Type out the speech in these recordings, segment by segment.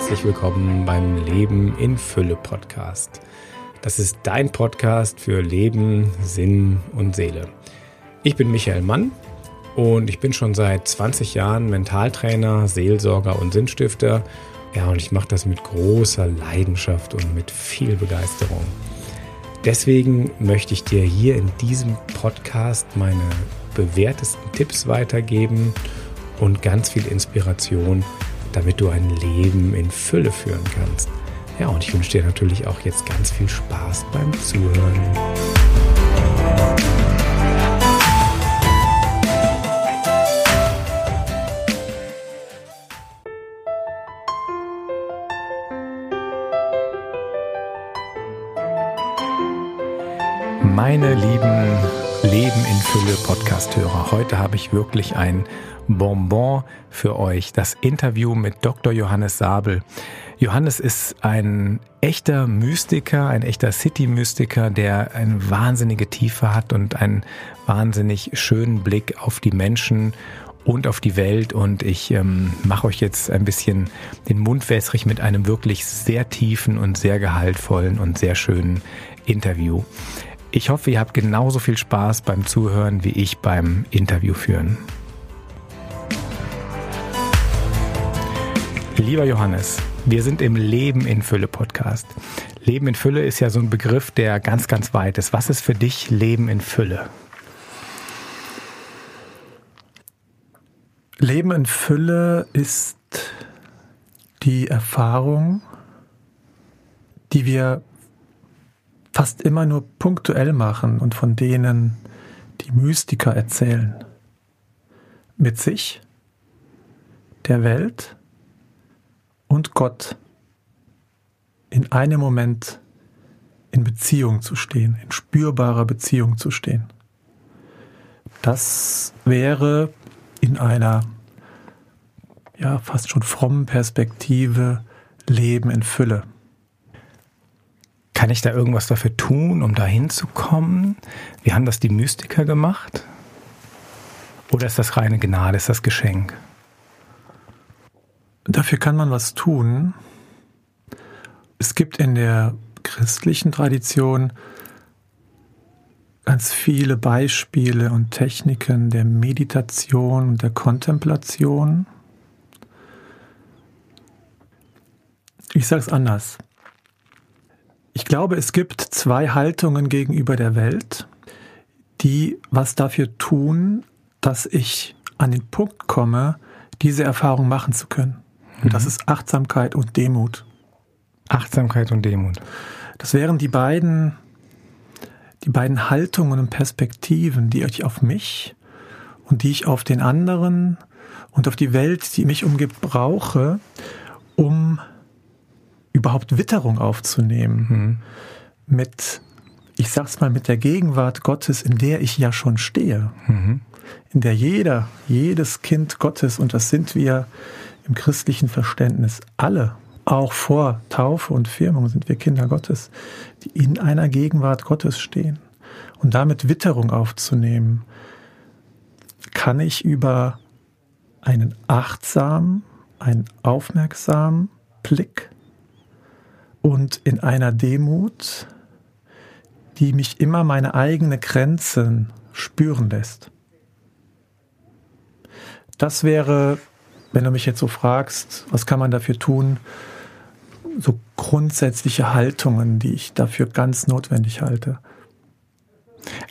herzlich willkommen beim Leben in Fülle Podcast. Das ist dein Podcast für Leben, Sinn und Seele. Ich bin Michael Mann und ich bin schon seit 20 Jahren Mentaltrainer, Seelsorger und Sinnstifter. Ja, und ich mache das mit großer Leidenschaft und mit viel Begeisterung. Deswegen möchte ich dir hier in diesem Podcast meine bewährtesten Tipps weitergeben und ganz viel Inspiration damit du ein Leben in Fülle führen kannst. Ja, und ich wünsche dir natürlich auch jetzt ganz viel Spaß beim Zuhören. Meine lieben Fülle Podcast-Hörer, heute habe ich wirklich ein Bonbon für euch, das Interview mit Dr. Johannes Sabel. Johannes ist ein echter Mystiker, ein echter City-Mystiker, der eine wahnsinnige Tiefe hat und einen wahnsinnig schönen Blick auf die Menschen und auf die Welt. Und ich ähm, mache euch jetzt ein bisschen den Mund wässrig mit einem wirklich sehr tiefen und sehr gehaltvollen und sehr schönen Interview. Ich hoffe, ihr habt genauso viel Spaß beim Zuhören wie ich beim Interview führen. Lieber Johannes, wir sind im Leben in Fülle Podcast. Leben in Fülle ist ja so ein Begriff, der ganz, ganz weit ist. Was ist für dich Leben in Fülle? Leben in Fülle ist die Erfahrung, die wir fast immer nur punktuell machen und von denen die Mystiker erzählen. Mit sich, der Welt und Gott in einem Moment in Beziehung zu stehen, in spürbarer Beziehung zu stehen. Das wäre in einer ja fast schon frommen Perspektive Leben in Fülle. Kann ich da irgendwas dafür tun, um dahin zu kommen? Wie haben das die Mystiker gemacht? Oder ist das reine Gnade, ist das Geschenk? Dafür kann man was tun. Es gibt in der christlichen Tradition ganz viele Beispiele und Techniken der Meditation und der Kontemplation. Ich sage es anders. Ich glaube, es gibt zwei Haltungen gegenüber der Welt, die was dafür tun, dass ich an den Punkt komme, diese Erfahrung machen zu können. Und das mhm. ist Achtsamkeit und Demut. Achtsamkeit und Demut. Das wären die beiden, die beiden Haltungen und Perspektiven, die ich auf mich und die ich auf den anderen und auf die Welt, die mich umgibt, brauche, um überhaupt Witterung aufzunehmen. Mhm. Mit, ich sag's mal, mit der Gegenwart Gottes, in der ich ja schon stehe. Mhm. In der jeder, jedes Kind Gottes, und das sind wir, im christlichen Verständnis alle, auch vor Taufe und Firmung sind wir Kinder Gottes, die in einer Gegenwart Gottes stehen. Und damit Witterung aufzunehmen, kann ich über einen achtsamen, einen aufmerksamen Blick und in einer Demut, die mich immer meine eigenen Grenzen spüren lässt. Das wäre wenn du mich jetzt so fragst, was kann man dafür tun, so grundsätzliche Haltungen, die ich dafür ganz notwendig halte.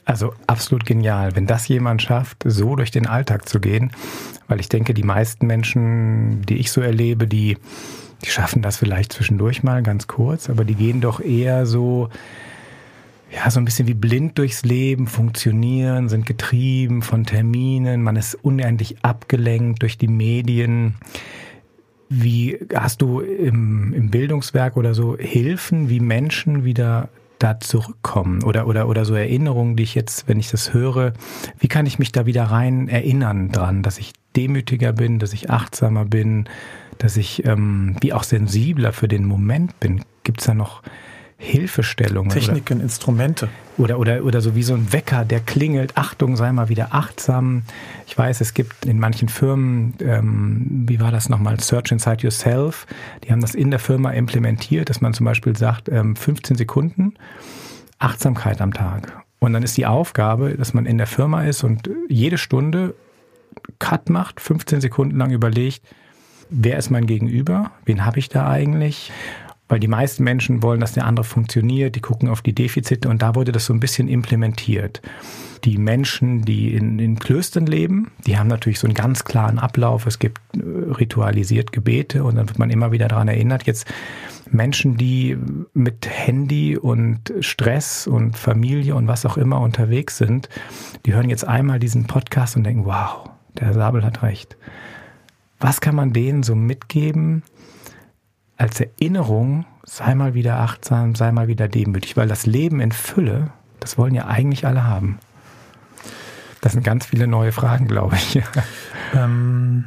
Also absolut genial, wenn das jemand schafft, so durch den Alltag zu gehen, weil ich denke, die meisten Menschen, die ich so erlebe, die, die schaffen das vielleicht zwischendurch mal ganz kurz, aber die gehen doch eher so ja, so ein bisschen wie blind durchs Leben funktionieren, sind getrieben von Terminen, man ist unendlich abgelenkt durch die Medien. Wie hast du im, im Bildungswerk oder so Hilfen, wie Menschen wieder da zurückkommen oder, oder, oder so Erinnerungen, die ich jetzt, wenn ich das höre, wie kann ich mich da wieder rein erinnern dran, dass ich demütiger bin, dass ich achtsamer bin, dass ich ähm, wie auch sensibler für den Moment bin? Gibt es da noch Hilfestellungen. Techniken, oder, Instrumente. Oder, oder, oder so wie so ein Wecker, der klingelt. Achtung, sei mal wieder achtsam. Ich weiß, es gibt in manchen Firmen, ähm, wie war das nochmal, Search Inside Yourself. Die haben das in der Firma implementiert, dass man zum Beispiel sagt, ähm, 15 Sekunden Achtsamkeit am Tag. Und dann ist die Aufgabe, dass man in der Firma ist und jede Stunde Cut macht, 15 Sekunden lang überlegt, wer ist mein Gegenüber, wen habe ich da eigentlich weil die meisten Menschen wollen, dass der andere funktioniert, die gucken auf die Defizite und da wurde das so ein bisschen implementiert. Die Menschen, die in, in Klöstern leben, die haben natürlich so einen ganz klaren Ablauf. Es gibt äh, ritualisiert Gebete und dann wird man immer wieder daran erinnert. Jetzt Menschen, die mit Handy und Stress und Familie und was auch immer unterwegs sind, die hören jetzt einmal diesen Podcast und denken, wow, der Sabel hat recht. Was kann man denen so mitgeben, als Erinnerung, sei mal wieder achtsam, sei mal wieder demütig, weil das Leben in Fülle, das wollen ja eigentlich alle haben. Das sind ganz viele neue Fragen, glaube ich. Ähm,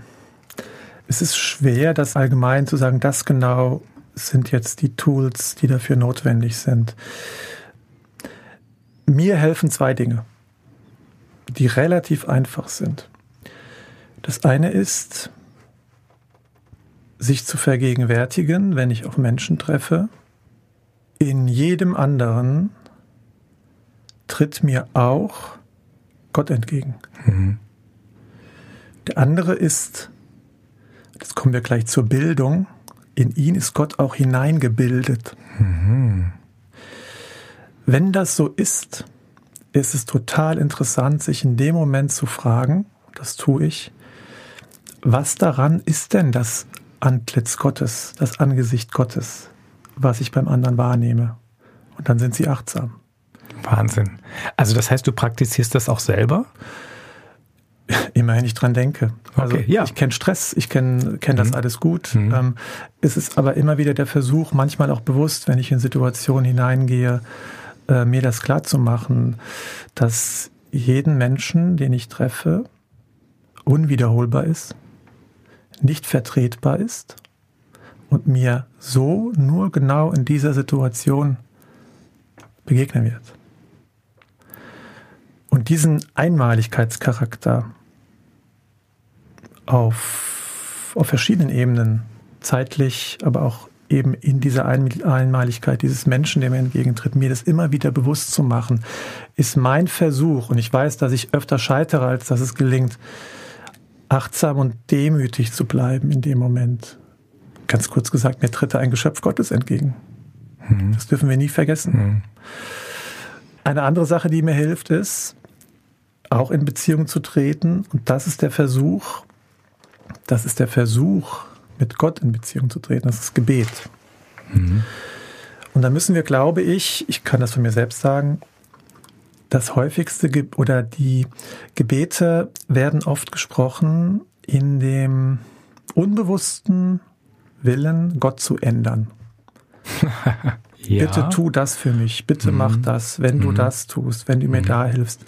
es ist schwer, das allgemein zu sagen, das genau sind jetzt die Tools, die dafür notwendig sind. Mir helfen zwei Dinge, die relativ einfach sind. Das eine ist, sich zu vergegenwärtigen, wenn ich auf Menschen treffe, in jedem anderen tritt mir auch Gott entgegen. Mhm. Der andere ist, das kommen wir gleich zur Bildung, in ihn ist Gott auch hineingebildet. Mhm. Wenn das so ist, ist es total interessant, sich in dem Moment zu fragen, das tue ich, was daran ist denn das Antlitz Gottes, das Angesicht Gottes, was ich beim anderen wahrnehme. Und dann sind sie achtsam. Wahnsinn. Also das heißt, du praktizierst das auch selber? Immerhin ich dran denke. Also okay, ja. ich kenne Stress, ich kenne kenn das mhm. alles gut. Mhm. Ähm, es ist aber immer wieder der Versuch, manchmal auch bewusst, wenn ich in Situationen hineingehe, äh, mir das klar zu machen, dass jeden Menschen, den ich treffe, unwiederholbar ist nicht vertretbar ist und mir so nur genau in dieser Situation begegnen wird. Und diesen Einmaligkeitscharakter auf, auf verschiedenen Ebenen, zeitlich, aber auch eben in dieser Einmaligkeit dieses Menschen, der mir entgegentritt, mir das immer wieder bewusst zu machen, ist mein Versuch, und ich weiß, dass ich öfter scheitere, als dass es gelingt, achtsam und demütig zu bleiben in dem Moment. Ganz kurz gesagt, mir tritt ein Geschöpf Gottes entgegen. Mhm. Das dürfen wir nie vergessen. Mhm. Eine andere Sache, die mir hilft, ist, auch in Beziehung zu treten. Und das ist der Versuch, das ist der Versuch, mit Gott in Beziehung zu treten. Das ist Gebet. Mhm. Und da müssen wir, glaube ich, ich kann das von mir selbst sagen, das häufigste Ge oder die Gebete werden oft gesprochen in dem unbewussten Willen, Gott zu ändern. ja. Bitte tu das für mich, bitte mhm. mach das, wenn mhm. du das tust, wenn du mir mhm. da hilfst.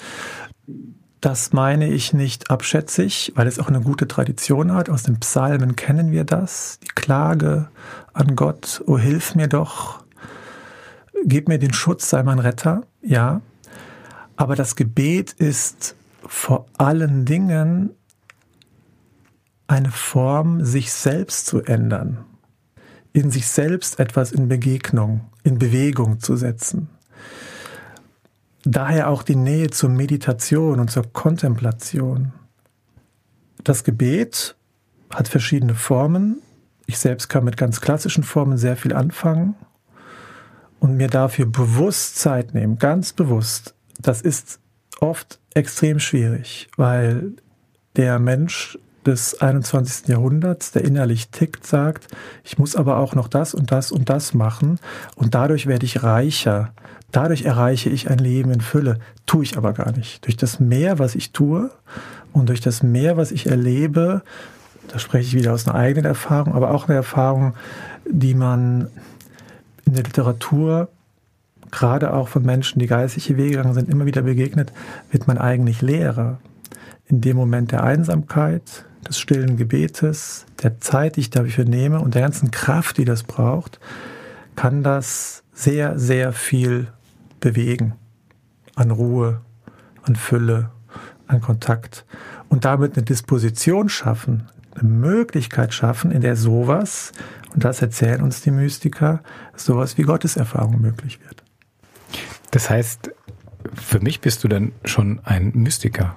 Das meine ich nicht abschätzig, weil es auch eine gute Tradition hat. Aus den Psalmen kennen wir das. Die Klage an Gott, oh hilf mir doch, gib mir den Schutz, sei mein Retter. Ja, aber das Gebet ist vor allen Dingen eine Form, sich selbst zu ändern, in sich selbst etwas in Begegnung, in Bewegung zu setzen. Daher auch die Nähe zur Meditation und zur Kontemplation. Das Gebet hat verschiedene Formen. Ich selbst kann mit ganz klassischen Formen sehr viel anfangen und mir dafür bewusst Zeit nehmen, ganz bewusst das ist oft extrem schwierig, weil der Mensch des 21. Jahrhunderts, der innerlich tickt, sagt, ich muss aber auch noch das und das und das machen und dadurch werde ich reicher. Dadurch erreiche ich ein Leben in Fülle. Tue ich aber gar nicht. Durch das Mehr, was ich tue und durch das Mehr, was ich erlebe, da spreche ich wieder aus einer eigenen Erfahrung, aber auch eine Erfahrung, die man in der Literatur gerade auch von Menschen, die geistige Wege gegangen sind, immer wieder begegnet, wird man eigentlich Lehrer. In dem Moment der Einsamkeit, des stillen Gebetes, der Zeit, die ich dafür nehme und der ganzen Kraft, die das braucht, kann das sehr, sehr viel bewegen. An Ruhe, an Fülle, an Kontakt. Und damit eine Disposition schaffen, eine Möglichkeit schaffen, in der sowas, und das erzählen uns die Mystiker, sowas wie Gotteserfahrung möglich wird. Das heißt, für mich bist du dann schon ein Mystiker,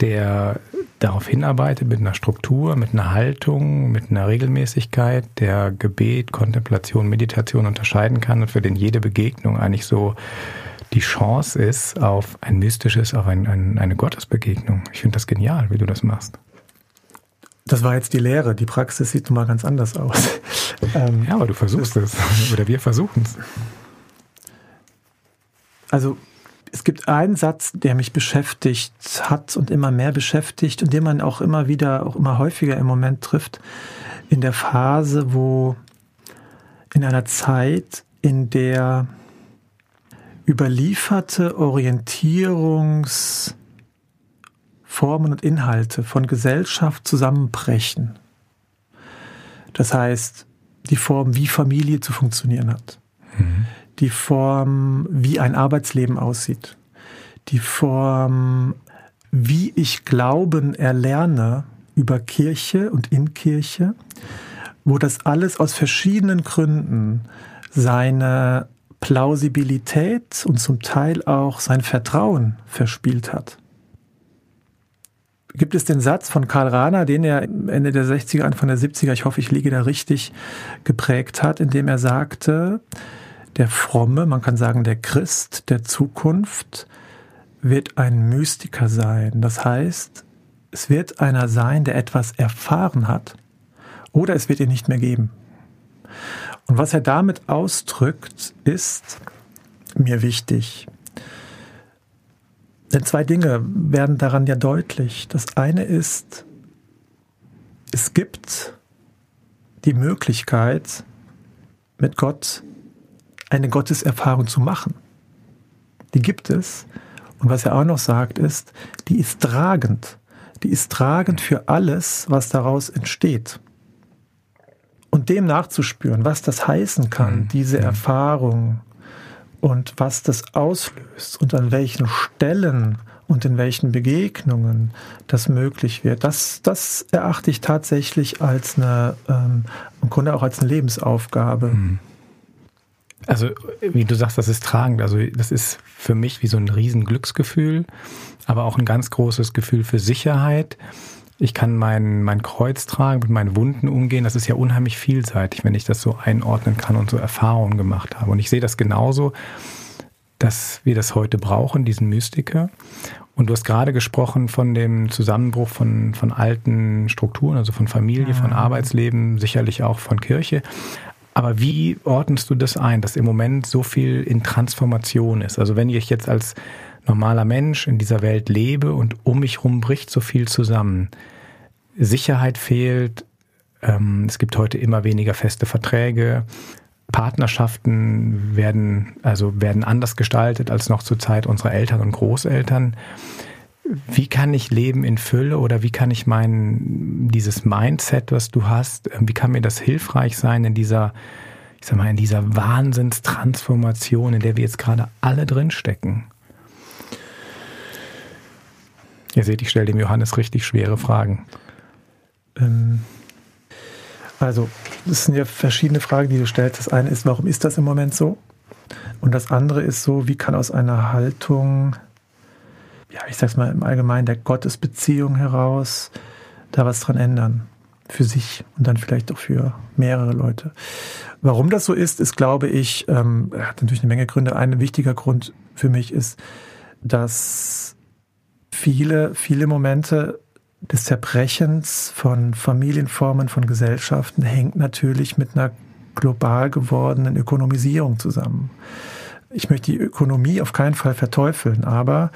der darauf hinarbeitet mit einer Struktur, mit einer Haltung, mit einer Regelmäßigkeit, der Gebet, Kontemplation, Meditation unterscheiden kann und für den jede Begegnung eigentlich so die Chance ist auf ein mystisches, auf ein, ein, eine Gottesbegegnung. Ich finde das genial, wie du das machst. Das war jetzt die Lehre. Die Praxis sieht nun mal ganz anders aus. Ja, aber du versuchst es. Oder wir versuchen es. Also es gibt einen Satz, der mich beschäftigt hat und immer mehr beschäftigt und den man auch immer wieder, auch immer häufiger im Moment trifft, in der Phase, wo in einer Zeit, in der überlieferte Orientierungsformen und Inhalte von Gesellschaft zusammenbrechen. Das heißt, die Form, wie Familie zu funktionieren hat. Mhm die Form, wie ein Arbeitsleben aussieht, die Form, wie ich Glauben erlerne über Kirche und in Kirche, wo das alles aus verschiedenen Gründen seine Plausibilität und zum Teil auch sein Vertrauen verspielt hat. Gibt es den Satz von Karl Rahner, den er Ende der 60er, Anfang der 70er, ich hoffe, ich liege da richtig, geprägt hat, in dem er sagte, der Fromme, man kann sagen der Christ der Zukunft, wird ein Mystiker sein. Das heißt, es wird einer sein, der etwas erfahren hat oder es wird ihn nicht mehr geben. Und was er damit ausdrückt, ist mir wichtig. Denn zwei Dinge werden daran ja deutlich. Das eine ist, es gibt die Möglichkeit, mit Gott eine Gotteserfahrung zu machen. Die gibt es. Und was er auch noch sagt, ist, die ist tragend. Die ist tragend für alles, was daraus entsteht. Und dem nachzuspüren, was das heißen kann, mhm. diese mhm. Erfahrung und was das auslöst und an welchen Stellen und in welchen Begegnungen das möglich wird, das, das erachte ich tatsächlich als eine, ähm, im Grunde auch als eine Lebensaufgabe. Mhm. Also, wie du sagst, das ist tragend. Also, das ist für mich wie so ein Riesenglücksgefühl, aber auch ein ganz großes Gefühl für Sicherheit. Ich kann mein, mein Kreuz tragen, mit meinen Wunden umgehen. Das ist ja unheimlich vielseitig, wenn ich das so einordnen kann und so Erfahrungen gemacht habe. Und ich sehe das genauso, dass wir das heute brauchen, diesen Mystiker. Und du hast gerade gesprochen von dem Zusammenbruch von, von alten Strukturen, also von Familie, von Arbeitsleben, sicherlich auch von Kirche. Aber wie ordnest du das ein, dass im Moment so viel in Transformation ist? Also wenn ich jetzt als normaler Mensch in dieser Welt lebe und um mich herum bricht so viel zusammen, Sicherheit fehlt, ähm, es gibt heute immer weniger feste Verträge, Partnerschaften werden, also werden anders gestaltet als noch zur Zeit unserer Eltern und Großeltern wie kann ich leben in Fülle oder wie kann ich mein, dieses Mindset, was du hast, äh, wie kann mir das hilfreich sein in dieser, ich sag mal, in dieser Wahnsinnstransformation, in der wir jetzt gerade alle drinstecken? Ihr seht, ich stelle dem Johannes richtig schwere Fragen. Ähm, also, das sind ja verschiedene Fragen, die du stellst. Das eine ist, warum ist das im Moment so? Und das andere ist so, wie kann aus einer Haltung ja, ich sag's mal im Allgemeinen, der Gottesbeziehung heraus da was dran ändern. Für sich und dann vielleicht auch für mehrere Leute. Warum das so ist, ist, glaube ich, ähm, hat natürlich eine Menge Gründe. Ein wichtiger Grund für mich ist, dass viele, viele Momente des Zerbrechens von Familienformen, von Gesellschaften hängt natürlich mit einer global gewordenen Ökonomisierung zusammen ich möchte die Ökonomie auf keinen Fall verteufeln, aber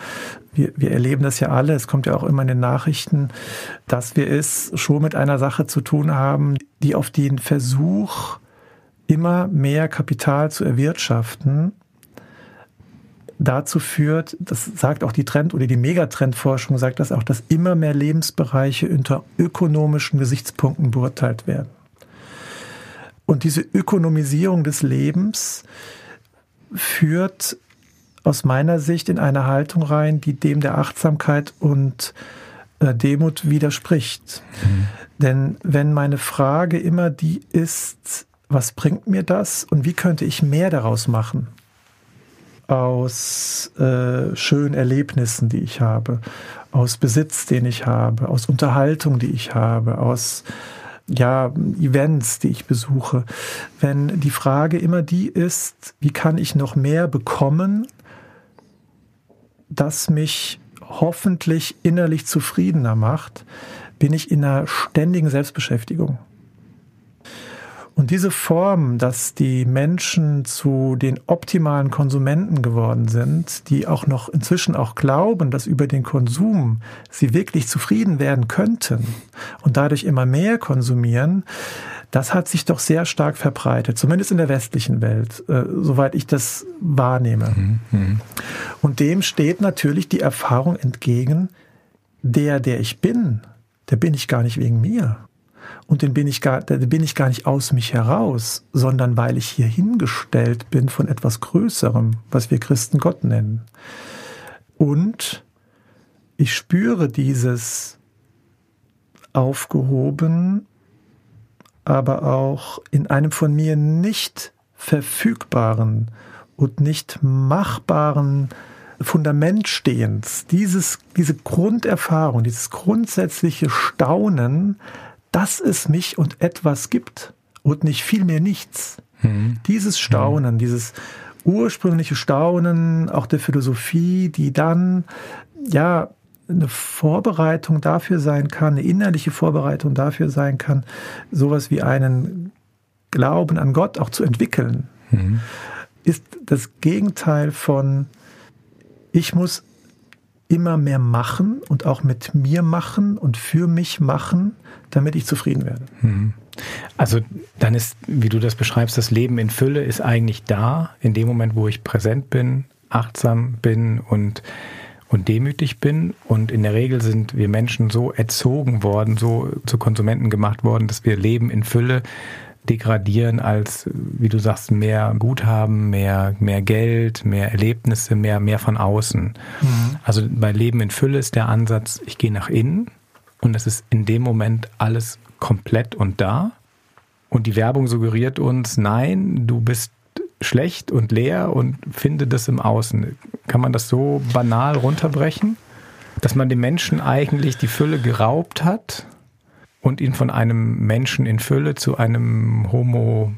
wir, wir erleben das ja alle, es kommt ja auch immer in den Nachrichten, dass wir es schon mit einer Sache zu tun haben, die auf den Versuch, immer mehr Kapital zu erwirtschaften, dazu führt, das sagt auch die Trend- oder die Megatrendforschung, sagt das auch, dass immer mehr Lebensbereiche unter ökonomischen Gesichtspunkten beurteilt werden. Und diese Ökonomisierung des Lebens führt aus meiner Sicht in eine Haltung rein, die dem der Achtsamkeit und äh, Demut widerspricht. Mhm. Denn wenn meine Frage immer die ist, was bringt mir das und wie könnte ich mehr daraus machen? Aus äh, schönen Erlebnissen, die ich habe, aus Besitz, den ich habe, aus Unterhaltung, die ich habe, aus ja, Events, die ich besuche. Wenn die Frage immer die ist, wie kann ich noch mehr bekommen, das mich hoffentlich innerlich zufriedener macht, bin ich in einer ständigen Selbstbeschäftigung. Und diese Form, dass die Menschen zu den optimalen Konsumenten geworden sind, die auch noch inzwischen auch glauben, dass über den Konsum sie wirklich zufrieden werden könnten und dadurch immer mehr konsumieren, das hat sich doch sehr stark verbreitet, zumindest in der westlichen Welt, äh, soweit ich das wahrnehme. Mhm, mhm. Und dem steht natürlich die Erfahrung entgegen, der, der ich bin, der bin ich gar nicht wegen mir. Und den bin ich gar, den bin ich gar nicht aus mich heraus, sondern weil ich hier hingestellt bin von etwas Größerem, was wir Christen Gott nennen. Und ich spüre dieses aufgehoben, aber auch in einem von mir nicht verfügbaren und nicht machbaren Fundament stehens, dieses, diese Grunderfahrung, dieses grundsätzliche Staunen, dass es mich und etwas gibt und nicht vielmehr nichts. Mhm. Dieses Staunen, mhm. dieses ursprüngliche Staunen auch der Philosophie, die dann ja eine Vorbereitung dafür sein kann, eine innerliche Vorbereitung dafür sein kann, sowas wie einen Glauben an Gott auch zu entwickeln, mhm. ist das Gegenteil von ich muss immer mehr machen und auch mit mir machen und für mich machen, damit ich zufrieden werde. Mhm. Also dann ist, wie du das beschreibst, das Leben in Fülle ist eigentlich da, in dem Moment, wo ich präsent bin, achtsam bin und, und demütig bin. Und in der Regel sind wir Menschen so erzogen worden, so zu Konsumenten gemacht worden, dass wir Leben in Fülle degradieren als, wie du sagst, mehr Guthaben, mehr, mehr Geld, mehr Erlebnisse, mehr, mehr von außen. Mhm. Also bei Leben in Fülle ist der Ansatz, ich gehe nach innen und es ist in dem Moment alles komplett und da. Und die Werbung suggeriert uns, nein, du bist schlecht und leer und finde das im Außen. Kann man das so banal runterbrechen? Dass man dem Menschen eigentlich die Fülle geraubt hat und ihn von einem Menschen in Fülle zu einem Homo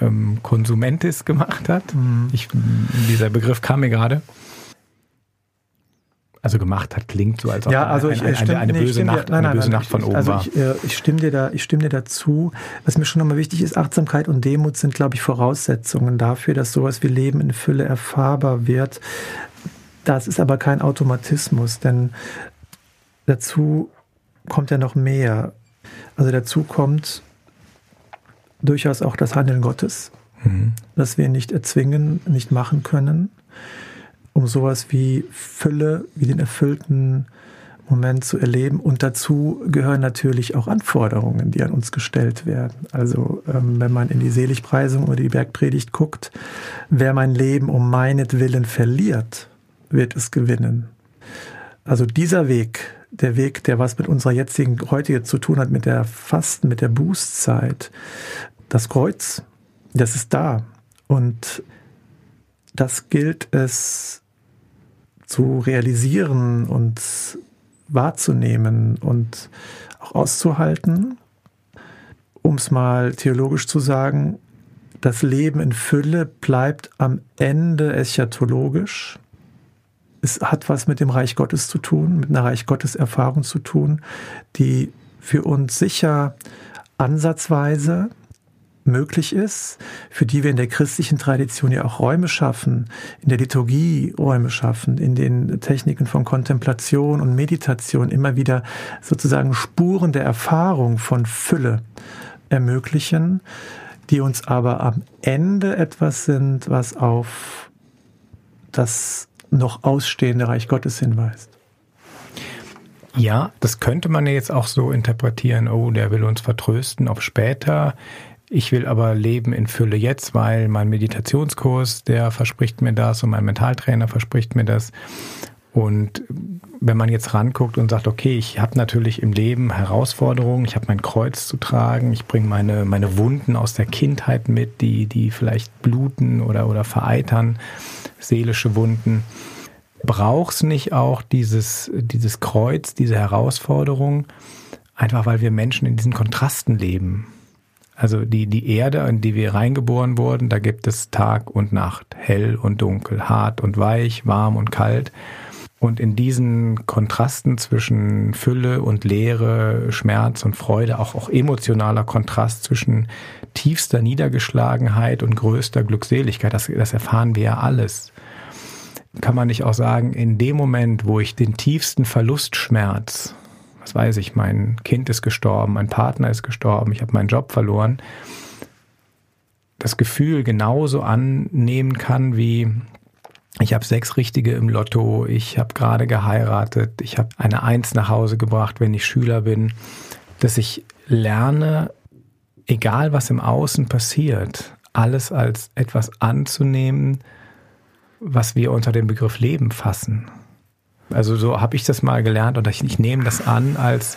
ähm, Consumentis gemacht hat. Mhm. Ich, dieser Begriff kam mir gerade. Also gemacht hat, klingt so, als ob ja, also ein, ein, eine, eine, böse, Nacht, dir, nein, eine böse nein, Nacht von oben also war. Ich, äh, ich, stimme dir da, ich stimme dir dazu. Was mir schon nochmal wichtig ist, Achtsamkeit und Demut sind, glaube ich, Voraussetzungen dafür, dass sowas wie Leben in Fülle erfahrbar wird. Das ist aber kein Automatismus, denn dazu kommt ja noch mehr. Also dazu kommt durchaus auch das Handeln Gottes, mhm. das wir nicht erzwingen, nicht machen können, um sowas wie Fülle, wie den erfüllten Moment zu erleben. Und dazu gehören natürlich auch Anforderungen, die an uns gestellt werden. Also ähm, wenn man in die Seligpreisung oder die Bergpredigt guckt, wer mein Leben um meinetwillen verliert, wird es gewinnen. Also dieser Weg, der Weg, der was mit unserer jetzigen, heute zu tun hat, mit der Fasten, mit der Bußzeit. Das Kreuz, das ist da. Und das gilt es zu realisieren und wahrzunehmen und auch auszuhalten. Um es mal theologisch zu sagen, das Leben in Fülle bleibt am Ende eschatologisch es hat was mit dem Reich Gottes zu tun, mit einer Reich Gottes Erfahrung zu tun, die für uns sicher ansatzweise möglich ist, für die wir in der christlichen Tradition ja auch Räume schaffen, in der Liturgie Räume schaffen, in den Techniken von Kontemplation und Meditation immer wieder sozusagen Spuren der Erfahrung von Fülle ermöglichen, die uns aber am Ende etwas sind, was auf das noch ausstehende Reich Gottes hinweist. Ja, das könnte man jetzt auch so interpretieren, oh, der will uns vertrösten auf später. Ich will aber leben in Fülle jetzt, weil mein Meditationskurs, der verspricht mir das und mein Mentaltrainer verspricht mir das. Und wenn man jetzt ranguckt und sagt, okay, ich habe natürlich im Leben Herausforderungen, ich habe mein Kreuz zu tragen, ich bringe meine, meine Wunden aus der Kindheit mit, die, die vielleicht bluten oder, oder vereitern, seelische Wunden. Brauchst nicht auch dieses, dieses Kreuz, diese Herausforderung, einfach weil wir Menschen in diesen Kontrasten leben? Also die, die Erde, in die wir reingeboren wurden, da gibt es Tag und Nacht, hell und dunkel, hart und weich, warm und kalt. Und in diesen Kontrasten zwischen Fülle und Leere, Schmerz und Freude, auch, auch emotionaler Kontrast zwischen tiefster Niedergeschlagenheit und größter Glückseligkeit, das, das erfahren wir ja alles. Kann man nicht auch sagen, in dem Moment, wo ich den tiefsten Verlustschmerz, was weiß ich, mein Kind ist gestorben, mein Partner ist gestorben, ich habe meinen Job verloren, das Gefühl genauso annehmen kann wie ich habe sechs Richtige im Lotto, ich habe gerade geheiratet, ich habe eine Eins nach Hause gebracht, wenn ich Schüler bin, dass ich lerne, egal was im Außen passiert, alles als etwas anzunehmen, was wir unter dem Begriff Leben fassen. Also so habe ich das mal gelernt und ich, ich nehme das an als,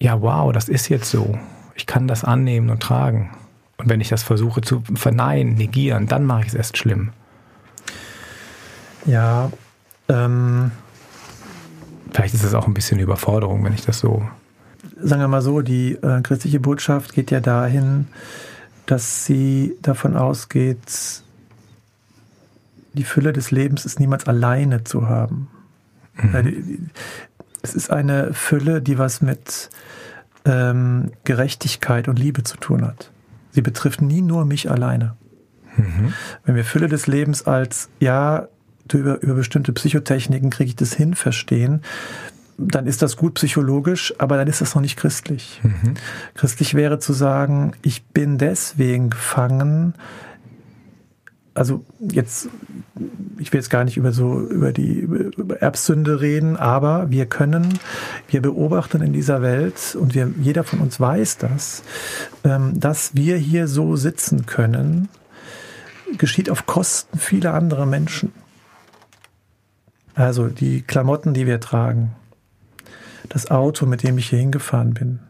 ja, wow, das ist jetzt so. Ich kann das annehmen und tragen. Und wenn ich das versuche zu verneinen, negieren, dann mache ich es erst schlimm. Ja, ähm, vielleicht ist es auch ein bisschen Überforderung, wenn ich das so. Sagen wir mal so, die äh, christliche Botschaft geht ja dahin, dass sie davon ausgeht, die Fülle des Lebens ist niemals alleine zu haben. Mhm. Es ist eine Fülle, die was mit ähm, Gerechtigkeit und Liebe zu tun hat. Sie betrifft nie nur mich alleine. Mhm. Wenn wir Fülle des Lebens als, ja, über, über bestimmte Psychotechniken kriege ich das hin, verstehen, dann ist das gut psychologisch, aber dann ist das noch nicht christlich. Mhm. Christlich wäre zu sagen, ich bin deswegen gefangen, also jetzt, ich will jetzt gar nicht über so über die über Erbsünde reden, aber wir können, wir beobachten in dieser Welt und wir, jeder von uns weiß das, ähm, dass wir hier so sitzen können, geschieht auf Kosten vieler anderer Menschen. Also die Klamotten, die wir tragen, das Auto, mit dem ich hier hingefahren bin,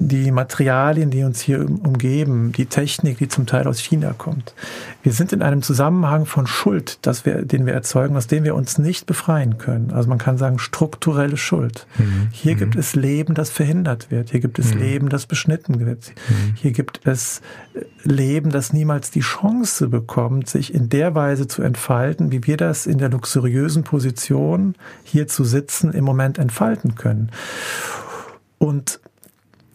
die Materialien, die uns hier umgeben, die Technik, die zum Teil aus China kommt. Wir sind in einem Zusammenhang von Schuld, das wir, den wir erzeugen, aus dem wir uns nicht befreien können. Also man kann sagen strukturelle Schuld. Mhm. Hier mhm. gibt es Leben, das verhindert wird. Hier gibt es mhm. Leben, das beschnitten wird. Mhm. Hier gibt es äh, Leben, das niemals die Chance bekommt, sich in der Weise zu entfalten, wie wir das in der luxuriösen Position hier zu sitzen im Moment entfalten können. Und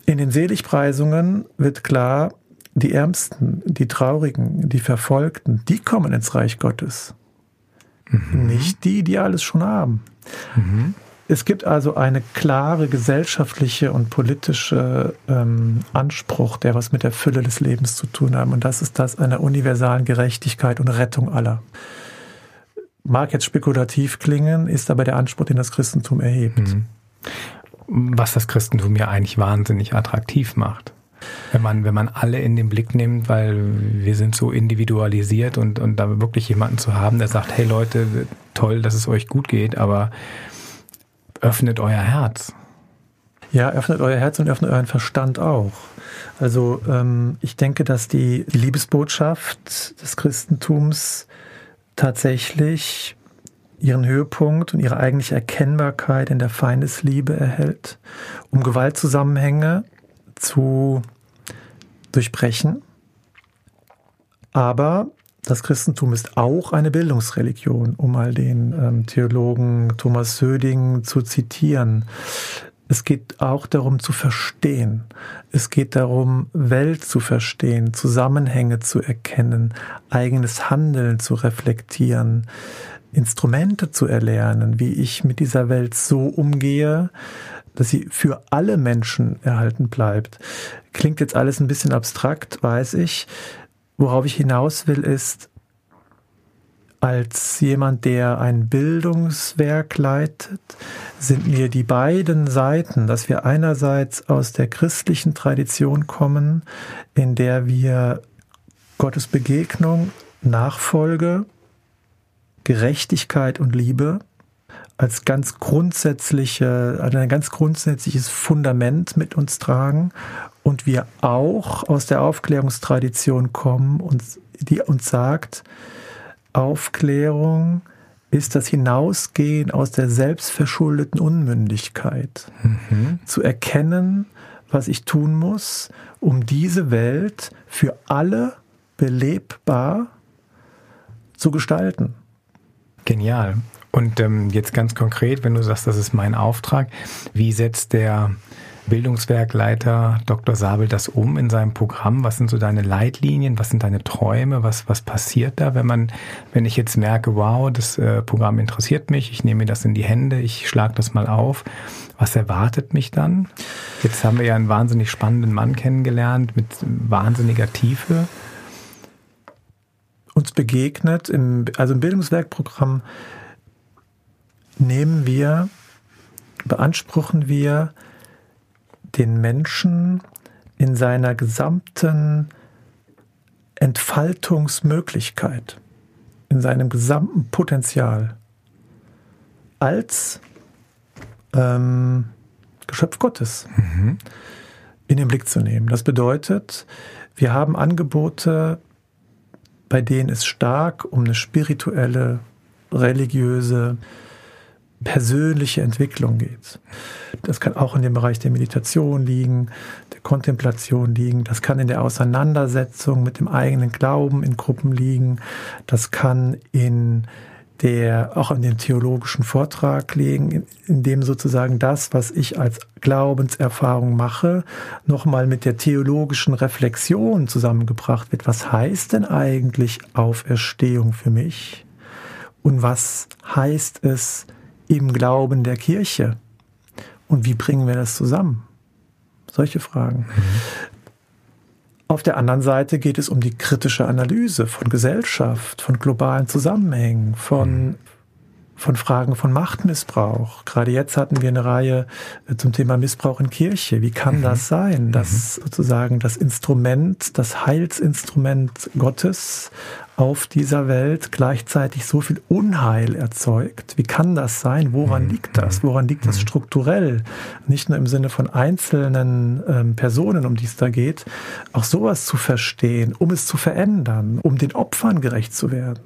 in den Seligpreisungen wird klar, die Ärmsten, die Traurigen, die Verfolgten, die kommen ins Reich Gottes. Mhm. Nicht die, die alles schon haben. Mhm. Es gibt also eine klare gesellschaftliche und politische ähm, Anspruch, der was mit der Fülle des Lebens zu tun haben. Und das ist das einer universalen Gerechtigkeit und Rettung aller. Mag jetzt spekulativ klingen, ist aber der Anspruch, den das Christentum erhebt. Mhm was das Christentum ja eigentlich wahnsinnig attraktiv macht. Wenn man, wenn man alle in den Blick nimmt, weil wir sind so individualisiert und, und da wirklich jemanden zu haben, der sagt, hey Leute, toll, dass es euch gut geht, aber öffnet euer Herz. Ja, öffnet euer Herz und öffnet euren Verstand auch. Also ähm, ich denke, dass die, die Liebesbotschaft des Christentums tatsächlich ihren Höhepunkt und ihre eigentliche Erkennbarkeit in der Feindesliebe erhält, um Gewaltzusammenhänge zu durchbrechen. Aber das Christentum ist auch eine Bildungsreligion, um mal den ähm, Theologen Thomas Söding zu zitieren. Es geht auch darum zu verstehen. Es geht darum, Welt zu verstehen, Zusammenhänge zu erkennen, eigenes Handeln zu reflektieren. Instrumente zu erlernen, wie ich mit dieser Welt so umgehe, dass sie für alle Menschen erhalten bleibt. Klingt jetzt alles ein bisschen abstrakt, weiß ich. Worauf ich hinaus will, ist, als jemand, der ein Bildungswerk leitet, sind mir die beiden Seiten, dass wir einerseits aus der christlichen Tradition kommen, in der wir Gottes Begegnung, Nachfolge, Gerechtigkeit und Liebe als ganz grundsätzliche, also ein ganz grundsätzliches Fundament mit uns tragen und wir auch aus der Aufklärungstradition kommen und die uns sagt, Aufklärung ist das Hinausgehen aus der selbstverschuldeten Unmündigkeit. Mhm. Zu erkennen, was ich tun muss, um diese Welt für alle belebbar zu gestalten. Genial. Und ähm, jetzt ganz konkret, wenn du sagst, das ist mein Auftrag, wie setzt der Bildungswerkleiter Dr. Sabel das um in seinem Programm? Was sind so deine Leitlinien? Was sind deine Träume? Was, was passiert da, wenn man, wenn ich jetzt merke, wow, das äh, Programm interessiert mich, ich nehme mir das in die Hände, ich schlage das mal auf. Was erwartet mich dann? Jetzt haben wir ja einen wahnsinnig spannenden Mann kennengelernt mit wahnsinniger Tiefe. Uns begegnet, im, also im Bildungswerkprogramm nehmen wir, beanspruchen wir den Menschen in seiner gesamten Entfaltungsmöglichkeit, in seinem gesamten Potenzial als ähm, Geschöpf Gottes mhm. in den Blick zu nehmen. Das bedeutet, wir haben Angebote, bei denen es stark um eine spirituelle, religiöse, persönliche Entwicklung geht. Das kann auch in dem Bereich der Meditation liegen, der Kontemplation liegen, das kann in der Auseinandersetzung mit dem eigenen Glauben in Gruppen liegen, das kann in der auch in dem theologischen Vortrag liegen, in, in dem sozusagen das, was ich als Glaubenserfahrung mache, nochmal mit der theologischen Reflexion zusammengebracht wird. Was heißt denn eigentlich Auferstehung für mich? Und was heißt es, im Glauben der Kirche. Und wie bringen wir das zusammen? Solche Fragen. Mhm. Auf der anderen Seite geht es um die kritische Analyse von Gesellschaft, von globalen Zusammenhängen, von mhm von Fragen von Machtmissbrauch. Gerade jetzt hatten wir eine Reihe äh, zum Thema Missbrauch in Kirche. Wie kann mhm. das sein, dass mhm. sozusagen das Instrument, das Heilsinstrument Gottes auf dieser Welt gleichzeitig so viel Unheil erzeugt? Wie kann das sein? Woran mhm. liegt das? Woran liegt das mhm. strukturell? Nicht nur im Sinne von einzelnen ähm, Personen, um die es da geht, auch sowas zu verstehen, um es zu verändern, um den Opfern gerecht zu werden.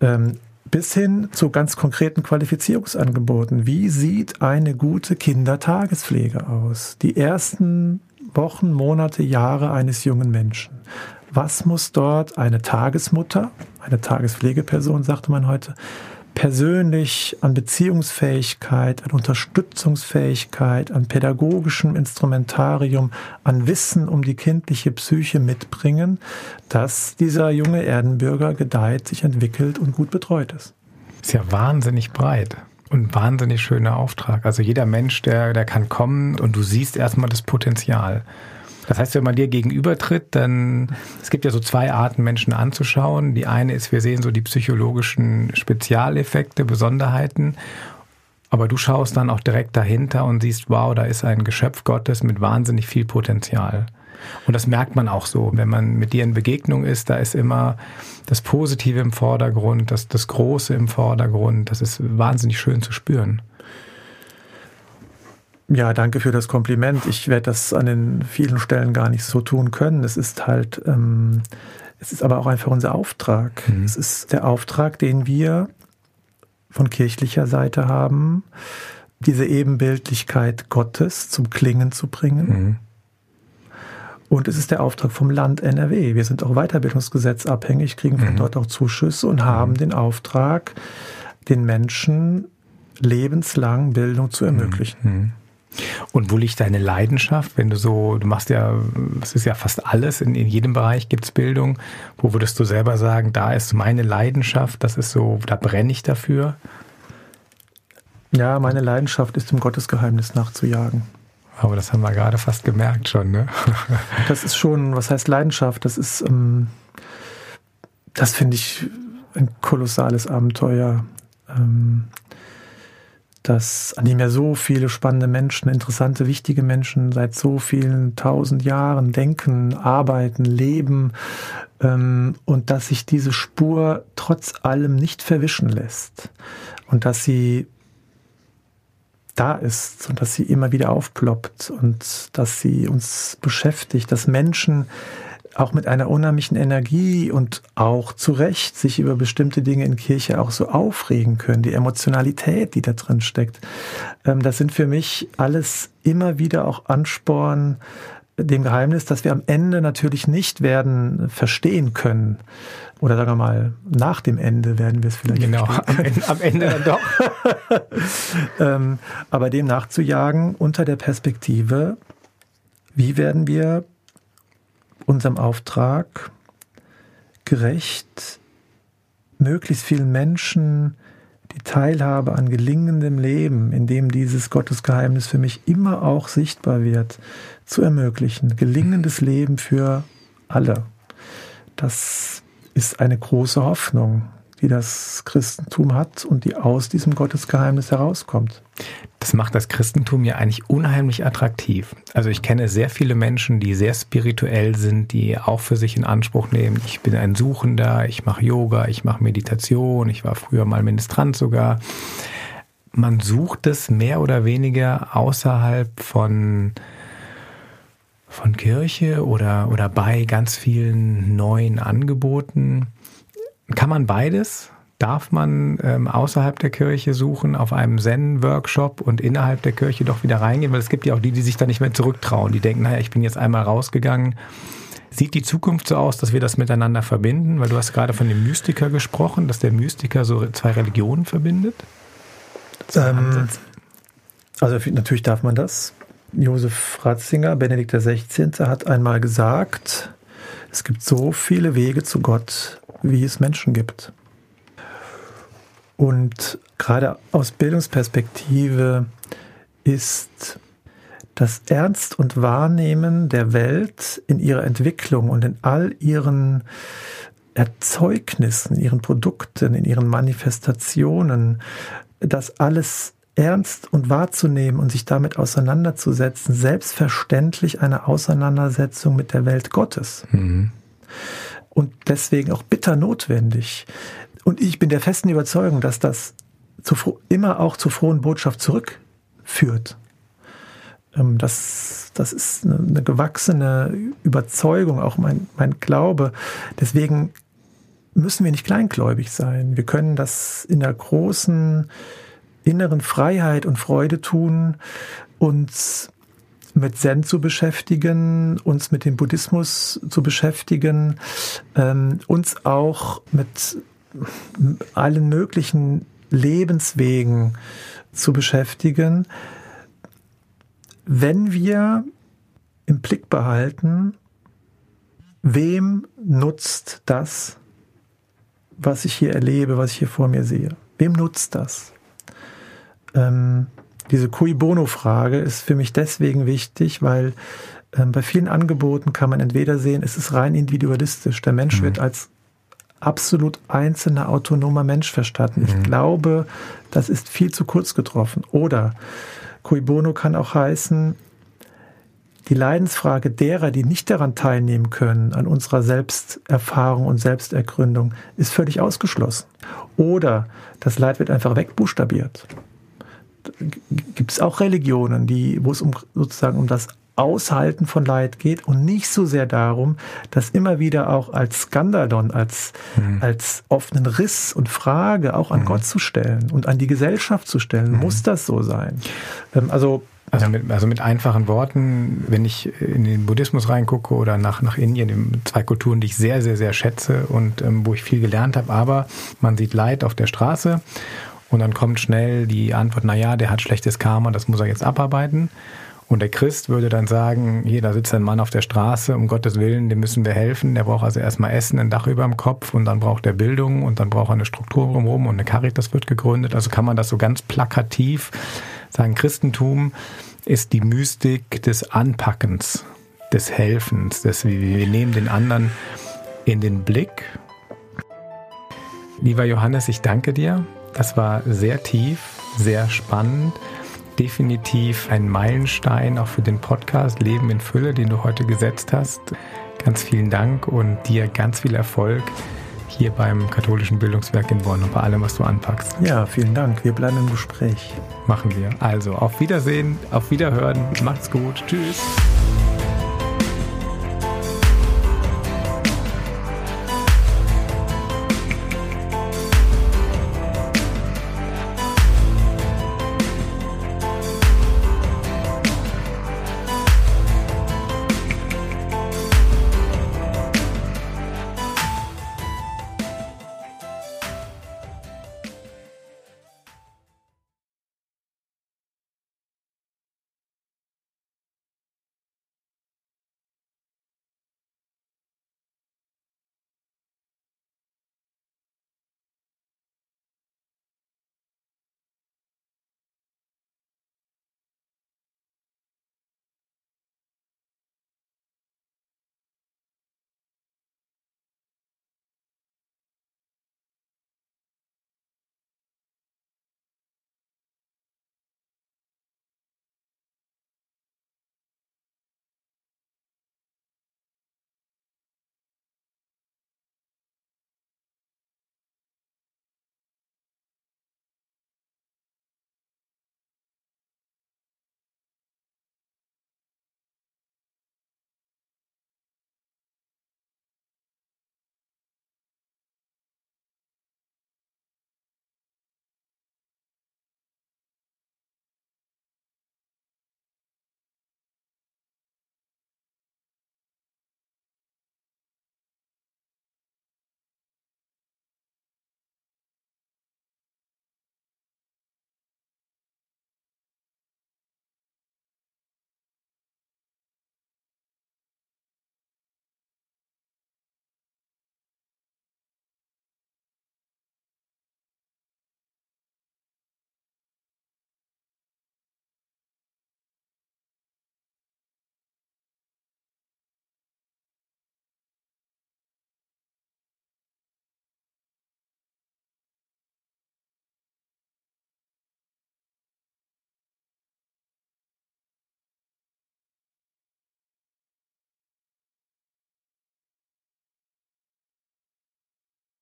Ähm, bis hin zu ganz konkreten Qualifizierungsangeboten. Wie sieht eine gute Kindertagespflege aus? Die ersten Wochen, Monate, Jahre eines jungen Menschen. Was muss dort eine Tagesmutter, eine Tagespflegeperson, sagte man heute, persönlich an Beziehungsfähigkeit, an Unterstützungsfähigkeit, an pädagogischem Instrumentarium, an Wissen um die kindliche Psyche mitbringen, dass dieser junge Erdenbürger gedeiht, sich entwickelt und gut betreut ist. Ist ja wahnsinnig breit und wahnsinnig schöner Auftrag. Also jeder Mensch, der, der kann kommen und du siehst erstmal das Potenzial. Das heißt, wenn man dir gegenübertritt, dann, es gibt ja so zwei Arten, Menschen anzuschauen. Die eine ist, wir sehen so die psychologischen Spezialeffekte, Besonderheiten. Aber du schaust dann auch direkt dahinter und siehst, wow, da ist ein Geschöpf Gottes mit wahnsinnig viel Potenzial. Und das merkt man auch so, wenn man mit dir in Begegnung ist, da ist immer das Positive im Vordergrund, das, das Große im Vordergrund. Das ist wahnsinnig schön zu spüren. Ja, danke für das Kompliment. Ich werde das an den vielen Stellen gar nicht so tun können. Es ist halt, ähm, es ist aber auch einfach unser Auftrag. Mhm. Es ist der Auftrag, den wir von kirchlicher Seite haben, diese Ebenbildlichkeit Gottes zum Klingen zu bringen. Mhm. Und es ist der Auftrag vom Land NRW. Wir sind auch Weiterbildungsgesetz abhängig, kriegen von mhm. dort auch Zuschüsse und haben mhm. den Auftrag, den Menschen lebenslang Bildung zu ermöglichen. Und wo liegt deine Leidenschaft, wenn du so, du machst ja, es ist ja fast alles, in, in jedem Bereich gibt's Bildung. Wo würdest du selber sagen, da ist meine Leidenschaft, das ist so, da brenne ich dafür? Ja, meine Leidenschaft ist, dem Gottesgeheimnis nachzujagen. Aber das haben wir gerade fast gemerkt schon, ne? das ist schon, was heißt Leidenschaft? Das ist, ähm, das finde ich ein kolossales Abenteuer. Ähm, das, an dem ja so viele spannende Menschen, interessante, wichtige Menschen seit so vielen tausend Jahren denken, arbeiten, leben ähm, und dass sich diese Spur trotz allem nicht verwischen lässt. Und dass sie da ist und dass sie immer wieder aufploppt und dass sie uns beschäftigt, dass Menschen auch mit einer unheimlichen Energie und auch zu Recht sich über bestimmte Dinge in Kirche auch so aufregen können, die Emotionalität, die da drin steckt. Ähm, das sind für mich alles immer wieder auch Ansporn, dem Geheimnis, dass wir am Ende natürlich nicht werden verstehen können. Oder sagen wir mal, nach dem Ende werden wir es vielleicht Genau, am Ende, am Ende dann doch. ähm, aber dem nachzujagen unter der Perspektive, wie werden wir unserem Auftrag gerecht, möglichst vielen Menschen die Teilhabe an gelingendem Leben, in dem dieses Gottesgeheimnis für mich immer auch sichtbar wird, zu ermöglichen. Gelingendes Leben für alle. Das ist eine große Hoffnung, die das Christentum hat und die aus diesem Gottesgeheimnis herauskommt. Das macht das Christentum ja eigentlich unheimlich attraktiv. Also ich kenne sehr viele Menschen, die sehr spirituell sind, die auch für sich in Anspruch nehmen, ich bin ein Suchender, ich mache Yoga, ich mache Meditation, ich war früher mal Ministrant sogar. Man sucht es mehr oder weniger außerhalb von von Kirche oder, oder bei ganz vielen neuen Angeboten. Kann man beides? Darf man ähm, außerhalb der Kirche suchen, auf einem Zen-Workshop und innerhalb der Kirche doch wieder reingehen? Weil es gibt ja auch die, die sich da nicht mehr zurücktrauen. Die denken, naja, ich bin jetzt einmal rausgegangen. Sieht die Zukunft so aus, dass wir das miteinander verbinden? Weil du hast gerade von dem Mystiker gesprochen, dass der Mystiker so zwei Religionen verbindet? Ähm, also natürlich darf man das. Josef Ratzinger, Benedikt XVI., hat einmal gesagt, es gibt so viele Wege zu Gott, wie es Menschen gibt. Und gerade aus Bildungsperspektive ist das Ernst und Wahrnehmen der Welt in ihrer Entwicklung und in all ihren Erzeugnissen, ihren Produkten, in ihren Manifestationen, das alles ernst und wahrzunehmen und sich damit auseinanderzusetzen, selbstverständlich eine Auseinandersetzung mit der Welt Gottes. Mhm. Und deswegen auch bitter notwendig. Und ich bin der festen Überzeugung, dass das zu, immer auch zur frohen Botschaft zurückführt. Ähm, das, das ist eine, gewachsene Überzeugung, auch mein, mein Glaube. Deswegen müssen wir nicht kleingläubig sein. Wir können das in der großen inneren Freiheit und Freude tun, uns mit Zen zu beschäftigen, uns mit dem Buddhismus zu beschäftigen, ähm, uns auch mit allen möglichen Lebenswegen zu beschäftigen, wenn wir im Blick behalten, wem nutzt das, was ich hier erlebe, was ich hier vor mir sehe? Wem nutzt das? ähm, diese Cui Bono-Frage ist für mich deswegen wichtig, weil ähm, bei vielen Angeboten kann man entweder sehen, es ist rein individualistisch. Der Mensch mhm. wird als absolut einzelner, autonomer Mensch verstanden. Mhm. Ich glaube, das ist viel zu kurz getroffen. Oder Cui Bono kann auch heißen, die Leidensfrage derer, die nicht daran teilnehmen können, an unserer Selbsterfahrung und Selbstergründung, ist völlig ausgeschlossen. Oder das Leid wird einfach wegbuchstabiert gibt es auch Religionen, die, wo es um sozusagen um das Aushalten von Leid geht und nicht so sehr darum, das immer wieder auch als Skandalon, als, mhm. als offenen Riss und Frage auch an mhm. Gott zu stellen und an die Gesellschaft zu stellen. Mhm. Muss das so sein? Ähm, also also mit, also mit einfachen Worten, wenn ich in den Buddhismus reingucke oder nach, nach Indien, zwei Kulturen, die ich sehr, sehr, sehr schätze und ähm, wo ich viel gelernt habe, aber man sieht Leid auf der Straße und dann kommt schnell die Antwort, na ja, der hat schlechtes Karma, das muss er jetzt abarbeiten. Und der Christ würde dann sagen, hier, da sitzt ein Mann auf der Straße, um Gottes Willen, dem müssen wir helfen. Der braucht also erstmal Essen, ein Dach über dem Kopf und dann braucht er Bildung und dann braucht er eine Struktur drumherum und eine Caritas wird gegründet. Also kann man das so ganz plakativ sagen, Christentum ist die Mystik des Anpackens, des Helfens, des, wir nehmen den anderen in den Blick. Lieber Johannes, ich danke dir das war sehr tief, sehr spannend. Definitiv ein Meilenstein auch für den Podcast Leben in Fülle, den du heute gesetzt hast. Ganz vielen Dank und dir ganz viel Erfolg hier beim katholischen Bildungswerk in Bonn und bei allem, was du anpackst. Ja, vielen Dank. Wir bleiben im Gespräch. Machen wir. Also auf Wiedersehen, auf Wiederhören. Macht's gut. Tschüss.